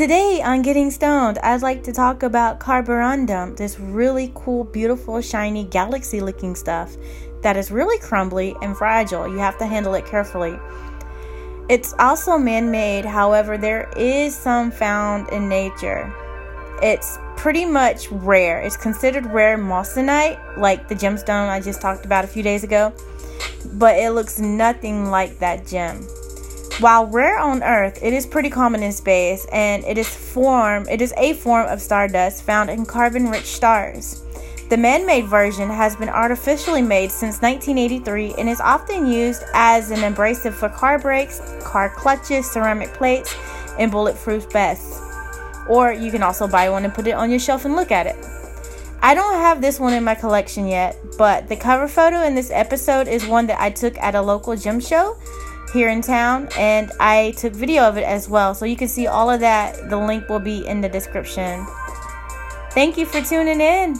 Today on Getting Stoned, I'd like to talk about carborundum, this really cool, beautiful, shiny, galaxy looking stuff that is really crumbly and fragile. You have to handle it carefully. It's also man made, however, there is some found in nature. It's pretty much rare. It's considered rare moissanite, like the gemstone I just talked about a few days ago, but it looks nothing like that gem. While rare on Earth, it is pretty common in space, and it is form it is a form of stardust found in carbon-rich stars. The man-made version has been artificially made since 1983 and is often used as an abrasive for car brakes, car clutches, ceramic plates, and bulletproof vests. Or you can also buy one and put it on your shelf and look at it. I don't have this one in my collection yet, but the cover photo in this episode is one that I took at a local gym show here in town and I took video of it as well. So you can see all of that. The link will be in the description. Thank you for tuning in.